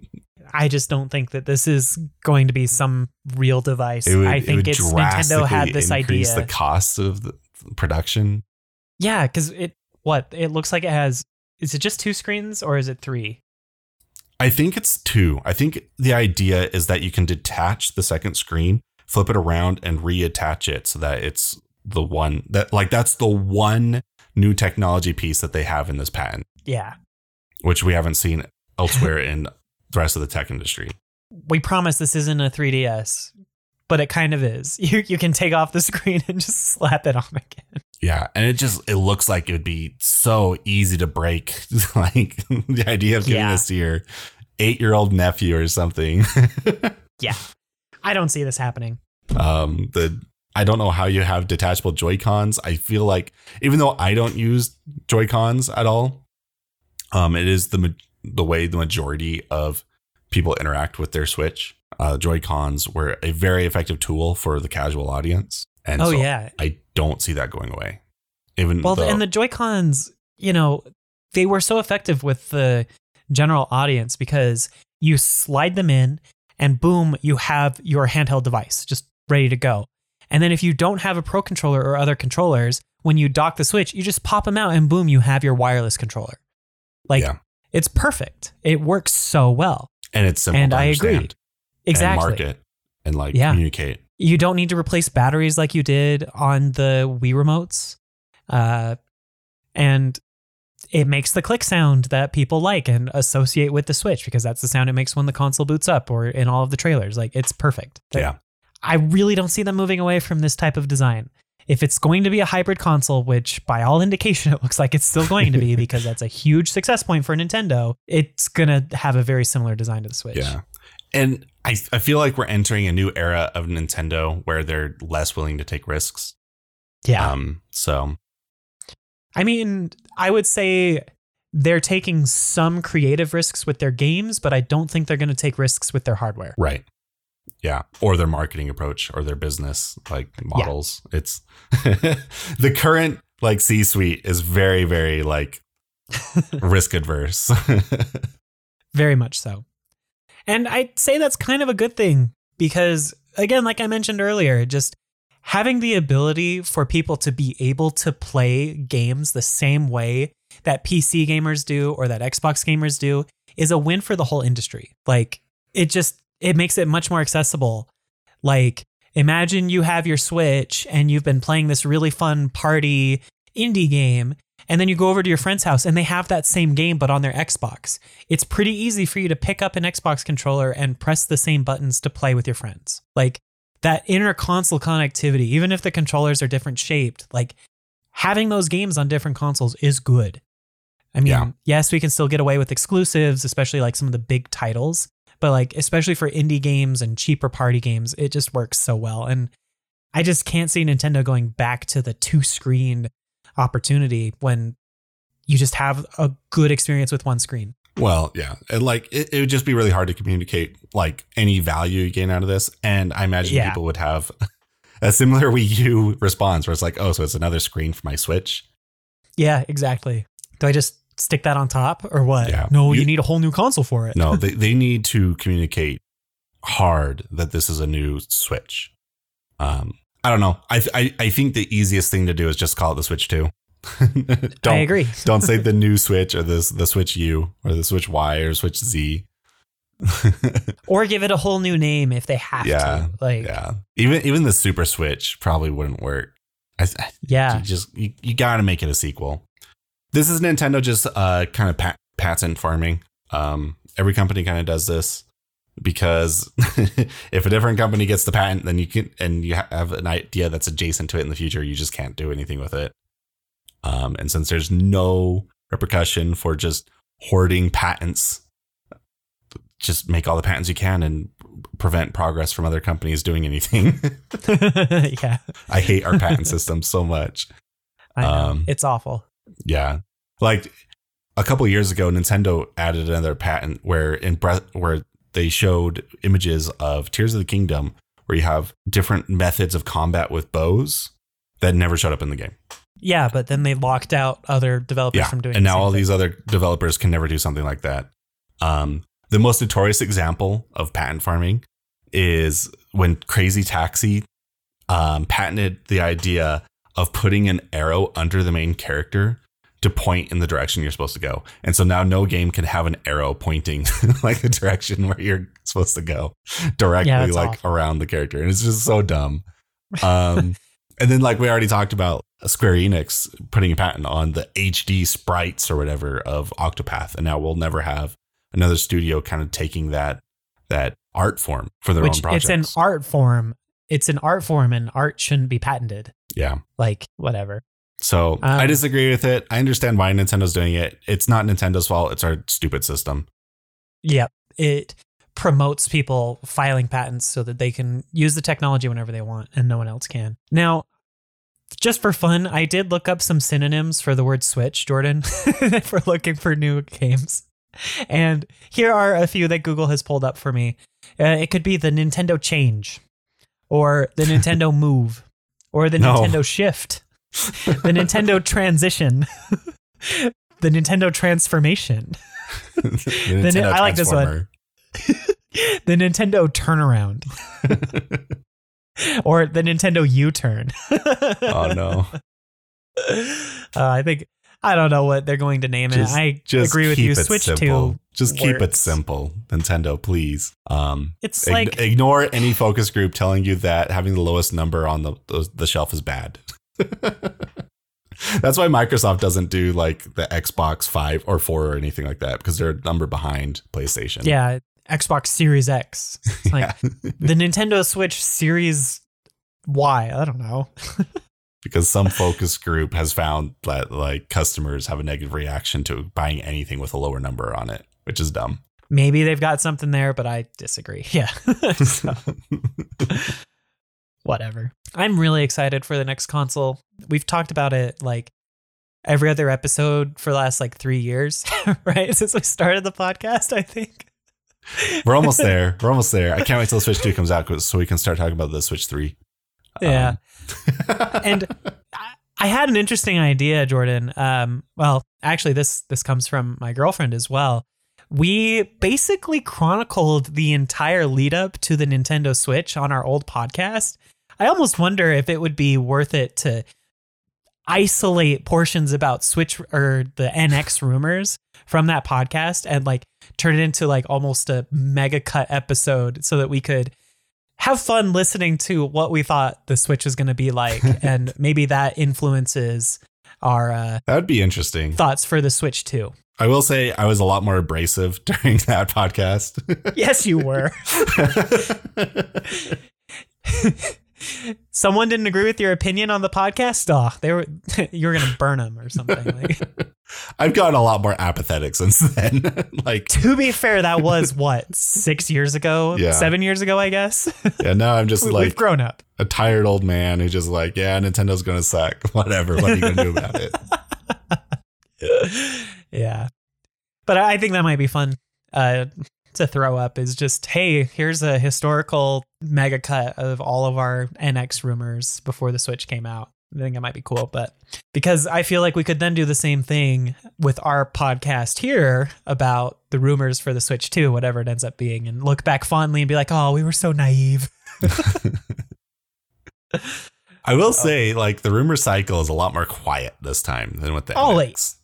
[SPEAKER 1] I just don't think that this is going to be some real device.
[SPEAKER 2] It would,
[SPEAKER 1] I
[SPEAKER 2] it
[SPEAKER 1] think
[SPEAKER 2] would
[SPEAKER 1] it's Nintendo had this
[SPEAKER 2] increase
[SPEAKER 1] idea.
[SPEAKER 2] the cost of the production.
[SPEAKER 1] yeah, because it what it looks like it has. Is it just two screens or is it three?
[SPEAKER 2] I think it's two. I think the idea is that you can detach the second screen, flip it around, and reattach it so that it's the one that like that's the one new technology piece that they have in this patent,
[SPEAKER 1] Yeah.
[SPEAKER 2] which we haven't seen [LAUGHS] elsewhere in the rest of the tech industry.
[SPEAKER 1] We promise this isn't a 3DS, but it kind of is. [LAUGHS] You you can take off the [LAUGHS] screen and just slap it on again.
[SPEAKER 2] Yeah, and it just it looks like it would be so easy to break. [LAUGHS] like the idea of giving
[SPEAKER 1] Yeah.
[SPEAKER 2] this to your eight year old nephew or something.
[SPEAKER 1] Yeah, I don't see this happening.
[SPEAKER 2] um the I don't know how you have detachable Joy Cons. I feel like even though I don't use Joy Cons at all, um, it is the the way the majority of people interact with their Switch. Uh, Joy Cons were a very effective tool for the casual audience, and
[SPEAKER 1] oh
[SPEAKER 2] so
[SPEAKER 1] yeah.
[SPEAKER 2] I don't see that going away. Even
[SPEAKER 1] Well,
[SPEAKER 2] though,
[SPEAKER 1] and the Joy Cons, you know, they were so effective with the general audience because you slide them in and boom, you have your handheld device just ready to go. And then if you don't have a Pro controller or other controllers, when you dock the Switch, you just pop them out and boom, you have your wireless controller. Like
[SPEAKER 2] Yeah.
[SPEAKER 1] It's perfect. It works so well.
[SPEAKER 2] and it's simple
[SPEAKER 1] and
[SPEAKER 2] to
[SPEAKER 1] I agree. Exactly.
[SPEAKER 2] and market and like
[SPEAKER 1] Yeah.
[SPEAKER 2] communicate.
[SPEAKER 1] You don't need to replace batteries like you did on the Wii remotes. Uh, and it makes the click sound that people like and associate with the Switch because that's the sound it makes when the console boots up or in all of the trailers. Like it's perfect.
[SPEAKER 2] Yeah.
[SPEAKER 1] I really don't see them moving away from this type of design. If it's going to be a hybrid console, which by all indication [LAUGHS] it looks like it's still going to be [LAUGHS] because that's a huge success point for Nintendo, it's going to have a very similar design to the Switch.
[SPEAKER 2] Yeah. And I, I feel like we're entering a new era of Nintendo where they're less willing to take risks.
[SPEAKER 1] Yeah.
[SPEAKER 2] Um, so
[SPEAKER 1] I mean, I would say they're taking some creative risks with their games, but I don't think they're going to take risks with their hardware.
[SPEAKER 2] right. Yeah. Or their marketing approach or their business like models. It's [LAUGHS] the current like C suite is very, very like [LAUGHS] risk adverse.
[SPEAKER 1] Very [LAUGHS] much so. And I'd say that's kind of a good thing because again, like I mentioned earlier, just having the ability for people to be able to play games the same way that PC gamers do or that Xbox gamers do is a win for the whole industry. Like it just it makes it much more accessible. Like imagine you have your Switch and you've been playing this really fun party indie game and then you go over to your friend's house and they have that same game but on their Xbox. It's pretty easy for you to pick up an Xbox controller and press the same buttons to play with your friends. Like that inner console connectivity, even if the controllers are different shaped, like having those games on different consoles is good. I mean,
[SPEAKER 2] Yeah.
[SPEAKER 1] yes, we can still get away with exclusives, especially like some of the big titles, but like especially for indie games and cheaper party games, it just works so well. And I just can't see Nintendo going back to the two screen opportunity when you just have a good experience with one screen.
[SPEAKER 2] Well, yeah, and like it, it would just be really hard to communicate like any value you gain out of this, and I imagine
[SPEAKER 1] Yeah.
[SPEAKER 2] people would have [LAUGHS] a similar Wii U response where it's like, oh, so it's another screen for my Switch.
[SPEAKER 1] Yeah, exactly. Do I just stick that on top or what?
[SPEAKER 2] Yeah.
[SPEAKER 1] No, you,
[SPEAKER 2] You-
[SPEAKER 1] need a whole new console for it.
[SPEAKER 2] No, [LAUGHS] they they need to communicate hard that this is a new Switch. Um, I don't know. I I I think the easiest thing to do is just call it the Switch Two. [LAUGHS] don't
[SPEAKER 1] I agree. [LAUGHS]
[SPEAKER 2] don't say the new Switch or this the Switch U or the Switch Y or Switch Z.
[SPEAKER 1] Or give it a whole new name if they have
[SPEAKER 2] Yeah,
[SPEAKER 1] to. Like, yeah.
[SPEAKER 2] yeah, even even the Super Switch probably wouldn't work. I, I you just you, you got to make it a sequel. This is Nintendo just uh kind of pat- patent farming. Um, every company kind of does this because [LAUGHS] if a different company gets the patent, then you can and you have an idea that's adjacent to it in the future, you just can't do anything with it. Um, and since there's no repercussion for just hoarding patents, just make all the patents you can and prevent progress from other companies doing anything. [LAUGHS] [LAUGHS]
[SPEAKER 1] yeah.
[SPEAKER 2] I hate our patent system so much.
[SPEAKER 1] I know.
[SPEAKER 2] Um,
[SPEAKER 1] it's awful.
[SPEAKER 2] Yeah. Like a couple years ago, Nintendo added another patent where in breath where they showed images of Tears of the Kingdom where you have different methods of combat with bows that never showed up in the game.
[SPEAKER 1] Yeah, but then they locked out other developers
[SPEAKER 2] Yeah.
[SPEAKER 1] from doing
[SPEAKER 2] And
[SPEAKER 1] the
[SPEAKER 2] now
[SPEAKER 1] same
[SPEAKER 2] all
[SPEAKER 1] thing.
[SPEAKER 2] these other developers can never do something like that. Um, the most notorious example of patent farming is when Crazy Taxi um, patented the idea of putting an arrow under the main character to point in the direction you're supposed to go. And so now no game can have an arrow pointing [LAUGHS] like the direction where you're supposed to go directly
[SPEAKER 1] Yeah,
[SPEAKER 2] like
[SPEAKER 1] awful.
[SPEAKER 2] around the character. And it's just so dumb. Um, [LAUGHS] and then like we already talked about Square Enix putting a patent on the HD sprites or whatever of Octopath. And now we'll never have another studio kind of taking that that art form for their
[SPEAKER 1] Which
[SPEAKER 2] own projects.
[SPEAKER 1] it's an art form. It's an art form and art shouldn't be patented.
[SPEAKER 2] yeah.
[SPEAKER 1] Like, whatever.
[SPEAKER 2] So I
[SPEAKER 1] Um,
[SPEAKER 2] disagree with it. I understand why Nintendo's doing it. It's not Nintendo's fault. It's our stupid system.
[SPEAKER 1] Yep. It promotes people filing patents so that they can use the technology whenever they want and no one else can. Now, just for fun, I did look up some synonyms for the word Switch, Jordan, [LAUGHS] for looking for new games. And here are a few that Google has pulled up for me. Uh, it could be the Nintendo Change, or the [LAUGHS] Nintendo Move, or the
[SPEAKER 2] No.
[SPEAKER 1] Nintendo Shift, [LAUGHS] the Nintendo Transition, [LAUGHS] the Nintendo Transformation. [LAUGHS]
[SPEAKER 2] the
[SPEAKER 1] Then it- I like this one. The Nintendo turnaround or the Nintendo U-turn.
[SPEAKER 2] Oh no.
[SPEAKER 1] Uh, I think I don't know what they're going to name
[SPEAKER 2] Just-
[SPEAKER 1] it. I
[SPEAKER 2] Just
[SPEAKER 1] agree with you. Switch
[SPEAKER 2] simple.
[SPEAKER 1] to
[SPEAKER 2] Just keep it simple, Nintendo, please. Um,
[SPEAKER 1] it's like
[SPEAKER 2] ignore any focus group telling you that having the lowest number on the the, the shelf is bad. [LAUGHS] That's why Microsoft doesn't do like the Xbox Five or Four or anything like that because they're a number behind PlayStation.
[SPEAKER 1] yeah, Xbox Series X. It's [LAUGHS] like the Nintendo Switch Series Y. I don't know. [LAUGHS]
[SPEAKER 2] because some focus group has found that like customers have a negative reaction to buying anything with a lower number on it, which is dumb.
[SPEAKER 1] Maybe they've got something there, but I disagree. Yeah. So, whatever. I'm really excited for the next console. We've talked about it like every other episode for the last like three years, [LAUGHS] right? Since we started the podcast, I think.
[SPEAKER 2] We're almost [LAUGHS] there. We're almost there. I can't wait till Switch 2 comes out so we can start talking about the Switch 3.
[SPEAKER 1] Yeah.
[SPEAKER 2] Um, [LAUGHS]
[SPEAKER 1] and I- I had an interesting idea, Jordan. Um, well, actually, this this comes from my girlfriend as well. we basically chronicled the entire lead up to the Nintendo Switch on our old podcast. I almost wonder if it would be worth it to isolate portions about Switch or the NX rumors from that podcast and like turn it into like almost a mega cut episode so that we could have fun listening to what we thought the Switch was going to be like [LAUGHS] and maybe that influences our uh,
[SPEAKER 2] That would be interesting.
[SPEAKER 1] thoughts for the Switch too.
[SPEAKER 2] I will say I was a lot more abrasive [LAUGHS] during that podcast.
[SPEAKER 1] Yes, you were. [LAUGHS] Someone didn't agree with your opinion on the podcast. Oh, they were [LAUGHS] you were gonna burn them or something. Like, [LAUGHS]
[SPEAKER 2] I've gotten a lot more apathetic since then. [LAUGHS] like,
[SPEAKER 1] to be fair, that was what six years ago,
[SPEAKER 2] Yeah.
[SPEAKER 1] seven years ago, I guess.
[SPEAKER 2] yeah, now I'm just
[SPEAKER 1] We-
[SPEAKER 2] like
[SPEAKER 1] We've grown up.
[SPEAKER 2] a tired old man who's just like, yeah, Nintendo's gonna suck. Whatever. What are you gonna do about it?
[SPEAKER 1] yeah, but I I think that might be fun uh, to throw up. Is just hey, here's a historical mega cut of all of our NX rumors before the Switch came out. I think it might be cool, but because I feel like we could then do the same thing with our podcast here about the rumors for the Switch 2, whatever it ends up being, and look back fondly and be like, oh, we were so naive. [LAUGHS]
[SPEAKER 2] I will say, like, the rumor cycle is a lot more quiet this time than with the
[SPEAKER 1] Always.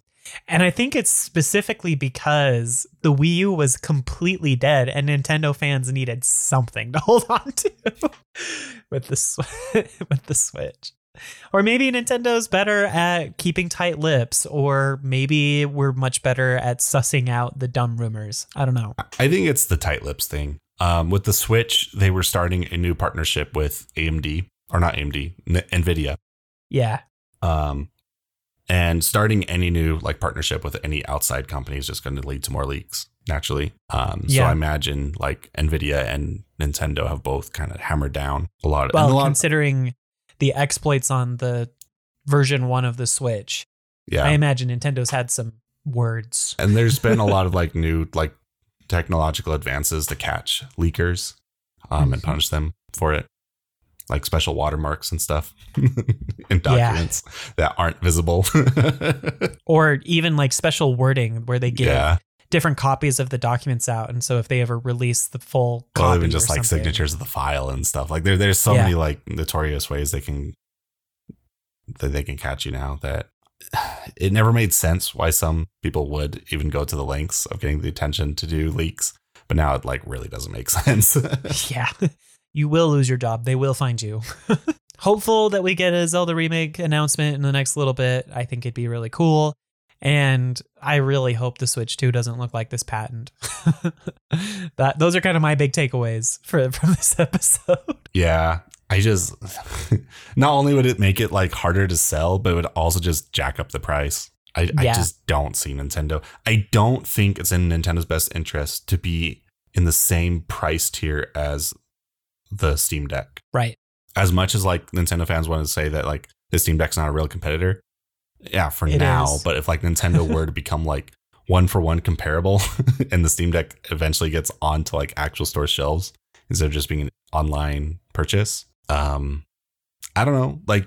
[SPEAKER 1] And I think it's specifically because the Wii U was completely dead and Nintendo fans needed something to [LAUGHS] hold on to [LAUGHS] with the Sw- [LAUGHS] with the Switch. Or maybe Nintendo's better at keeping tight lips or maybe we're much better at sussing out the dumb rumors. I don't know.
[SPEAKER 2] I think it's the tight lips thing. Um, with the Switch, they were starting a new partnership with AMD, or not AMD, N- NVIDIA.
[SPEAKER 1] Yeah.
[SPEAKER 2] Um, and starting any new like partnership with any outside company is just going to lead to more leaks naturally. Um, so I imagine like Nvidia and Nintendo have both kind of hammered down a lot. a
[SPEAKER 1] Well,
[SPEAKER 2] lot
[SPEAKER 1] considering the exploits on the version 1 of the Switch,
[SPEAKER 2] yeah.
[SPEAKER 1] I imagine Nintendo's had some words.
[SPEAKER 2] and there's been a lot of [LAUGHS] like new like technological advances to catch leakers um, and
[SPEAKER 1] Mhm.
[SPEAKER 2] punish them for it like special watermarks and stuff [LAUGHS] in
[SPEAKER 1] Yeah.
[SPEAKER 2] documents that aren't visible. [LAUGHS]
[SPEAKER 1] Or even like special wording where they give
[SPEAKER 2] yeah.
[SPEAKER 1] different copies of the documents out. And so if they ever release the full
[SPEAKER 2] well
[SPEAKER 1] copy
[SPEAKER 2] even just like
[SPEAKER 1] something-
[SPEAKER 2] signatures of the file and stuff. Like there there's so
[SPEAKER 1] Yeah.
[SPEAKER 2] many like notorious ways they can that they can catch you now that [SIGHS] it never made sense why some people would even go to the lengths of getting the attention to do leaks. But now it like really doesn't make [LAUGHS] sense.
[SPEAKER 1] Yeah you will lose your job. They will find you. [LAUGHS] Hopeful that we get a zelda remake announcement in the next little bit. I think it'd be really cool. And i really hope the switch 2 doesn't look like this patent. [LAUGHS] That those are kind of my big takeaways for [LAUGHS] from this episode.
[SPEAKER 2] Yeah, I just not only would it make it like harder to sell, but it would also just jack up the price. I, I just don't see Nintendo. I don't think it's in Nintendo's best interest to be in the same price tier as the Steam Deck.
[SPEAKER 1] right
[SPEAKER 2] As much as like Nintendo fans want to say that like the Steam Deck's not a real competitor, yeah, for
[SPEAKER 1] It
[SPEAKER 2] now.
[SPEAKER 1] is.
[SPEAKER 2] But if like Nintendo were to [LAUGHS] become like one for one comparable, [LAUGHS] and the Steam Deck eventually gets onto like actual store shelves instead of just being an online purchase, um, I don't know. Like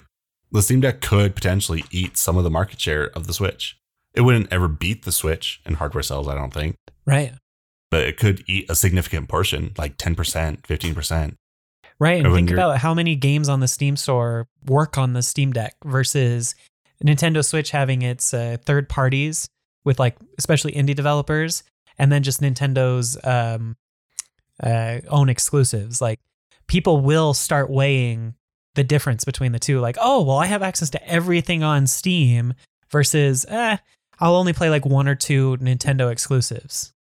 [SPEAKER 2] the Steam Deck could potentially eat some of the market share of the Switch. It wouldn't ever beat the Switch in hardware sales, I don't think,
[SPEAKER 1] right
[SPEAKER 2] but it could eat a significant portion, like ten percent, fifteen percent.
[SPEAKER 1] Right. And think about how many games on the Steam store work on the Steam Deck versus Nintendo Switch having its uh, third parties with like especially indie developers and then just Nintendo's um, uh, own exclusives. Like people will start weighing the difference between the two. Like, oh, well, I have access to everything on Steam versus, eh, I'll only play like one or two Nintendo exclusives.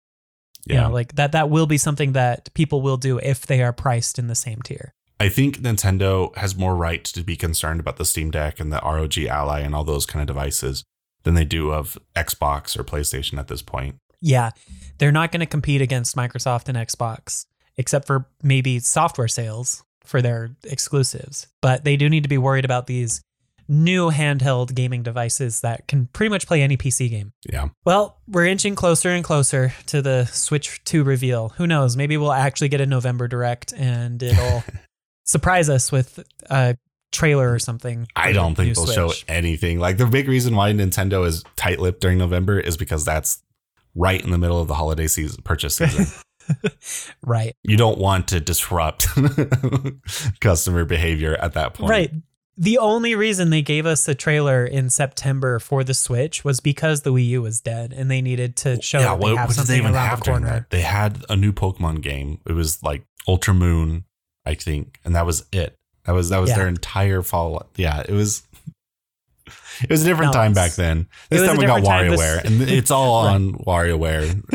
[SPEAKER 2] Yeah,
[SPEAKER 1] You know, like that, that will be something that people will do if they are priced in the same tier.
[SPEAKER 2] I think Nintendo has more right to be concerned about the Steam Deck and the ROG Ally and all those kind of devices than they do of Xbox or PlayStation at this point.
[SPEAKER 1] Yeah, they're not going to compete against Microsoft and Xbox, except for maybe software sales for their exclusives. But they do need to be worried about these new handheld gaming devices that can pretty much play any PC game.
[SPEAKER 2] Yeah.
[SPEAKER 1] Well, we're inching closer and closer to the Switch 2 reveal. Who knows? Maybe we'll actually get a November direct and it'll [LAUGHS] surprise us with a trailer or something.
[SPEAKER 2] I don't think they'll show anything. Like the big reason why Nintendo is tight lipped during November is because that's right in the middle of the holiday season purchase season. [LAUGHS]
[SPEAKER 1] right.
[SPEAKER 2] You don't want to disrupt [LAUGHS] customer behavior at that point.
[SPEAKER 1] Right. The only reason they gave us a trailer in September for the Switch was because the Wii U was dead and they needed to show
[SPEAKER 2] yeah, what,
[SPEAKER 1] have
[SPEAKER 2] what did
[SPEAKER 1] something
[SPEAKER 2] they even
[SPEAKER 1] around
[SPEAKER 2] have
[SPEAKER 1] the
[SPEAKER 2] during
[SPEAKER 1] corner.
[SPEAKER 2] that? They had a new Pokemon game. It was like Ultra Moon, I think, and that was it. That was that was
[SPEAKER 1] Yeah.
[SPEAKER 2] their entire follow. Yeah, it was. It was a different
[SPEAKER 1] No,
[SPEAKER 2] time back then. This time we got. WarioWare, and it's all [LAUGHS] on WarioWare. [LAUGHS]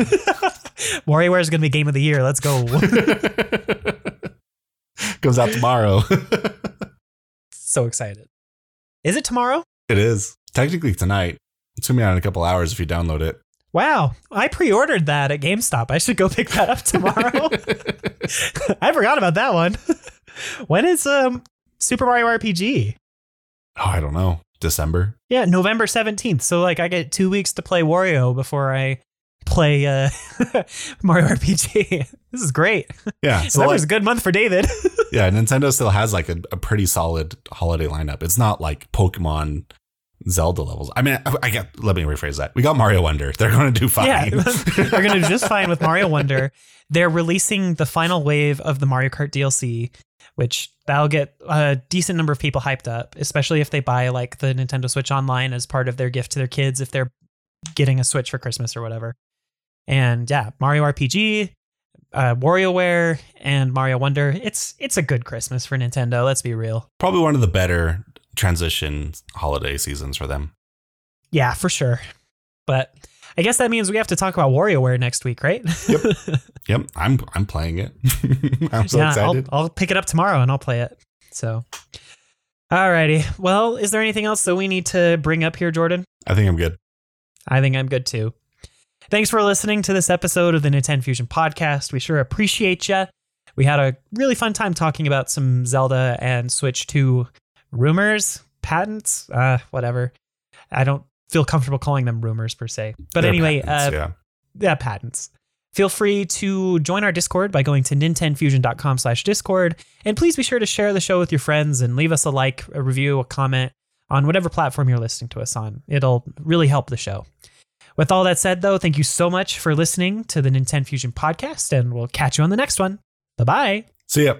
[SPEAKER 1] WarioWare is going to be game of the year. Let's go. [LAUGHS]
[SPEAKER 2] Comes out tomorrow.
[SPEAKER 1] So excited. Is it tomorrow?
[SPEAKER 2] it is technically tonight. It's gonna be out in a couple hours if you download it.
[SPEAKER 1] Wow. I pre ordered that at GameStop. I should go pick that up tomorrow. [LAUGHS] [LAUGHS] I forgot about that one. [LAUGHS] when is um Super Mario RPG?
[SPEAKER 2] Oh, I don't know. December.
[SPEAKER 1] Yeah, November 17th. So like I get 2 weeks to play Wario before I play uh [LAUGHS] Mario RPG. [LAUGHS] this is great.
[SPEAKER 2] Yeah. [LAUGHS] So
[SPEAKER 1] that
[SPEAKER 2] like,
[SPEAKER 1] was a good month for David.
[SPEAKER 2] yeah, Nintendo still has like a, a pretty solid holiday lineup. It's not like Pokemon Zelda levels. I mean, I, I get let me rephrase that. We got Mario Wonder. They're gonna do fine.
[SPEAKER 1] Yeah, they're going to do just fine with Mario Wonder. They're releasing the final wave of the Mario Kart DLC, which that'll get a decent number of people hyped up, especially if they buy like the Nintendo Switch Online as part of their gift to their kids if they're getting a Switch for Christmas or whatever. And yeah, Mario RPG, uh, WarioWare, and Mario Wonder. It's it's a good Christmas for Nintendo. Let's be real.
[SPEAKER 2] Probably one of the better transition holiday seasons for them.
[SPEAKER 1] Yeah, for sure. But I guess that means we have to talk about WarioWare next week, right?
[SPEAKER 2] Yep. [LAUGHS] Yep, I'm I'm playing it. [LAUGHS] I'm so
[SPEAKER 1] yeah,
[SPEAKER 2] excited.
[SPEAKER 1] I'll, I'll pick it up tomorrow and I'll play it. So, alrighty. Well, is there anything else that we need to bring up here, Jordan?
[SPEAKER 2] I think I'm good.
[SPEAKER 1] I think I'm good too. Thanks for listening to this episode of the Nintendo Fusion podcast. We sure appreciate you. We had a really fun time talking about some Zelda and Switch 2 rumors, patents, uh, whatever. I don't feel comfortable calling them rumors per se. But
[SPEAKER 2] They're
[SPEAKER 1] anyway,
[SPEAKER 2] patents,
[SPEAKER 1] uh,
[SPEAKER 2] yeah.
[SPEAKER 1] yeah, patents. Feel free to join our Discord by going to nintenfusion.com slash Discord. And please be sure to share the show with your friends and leave us a like, a review, a comment on whatever platform you're listening to us on. It'll really help the show. With all that said, though, thank you so much for listening to the Nintendo Fusion podcast, and we'll catch you on the next one. Bye bye.
[SPEAKER 2] See ya.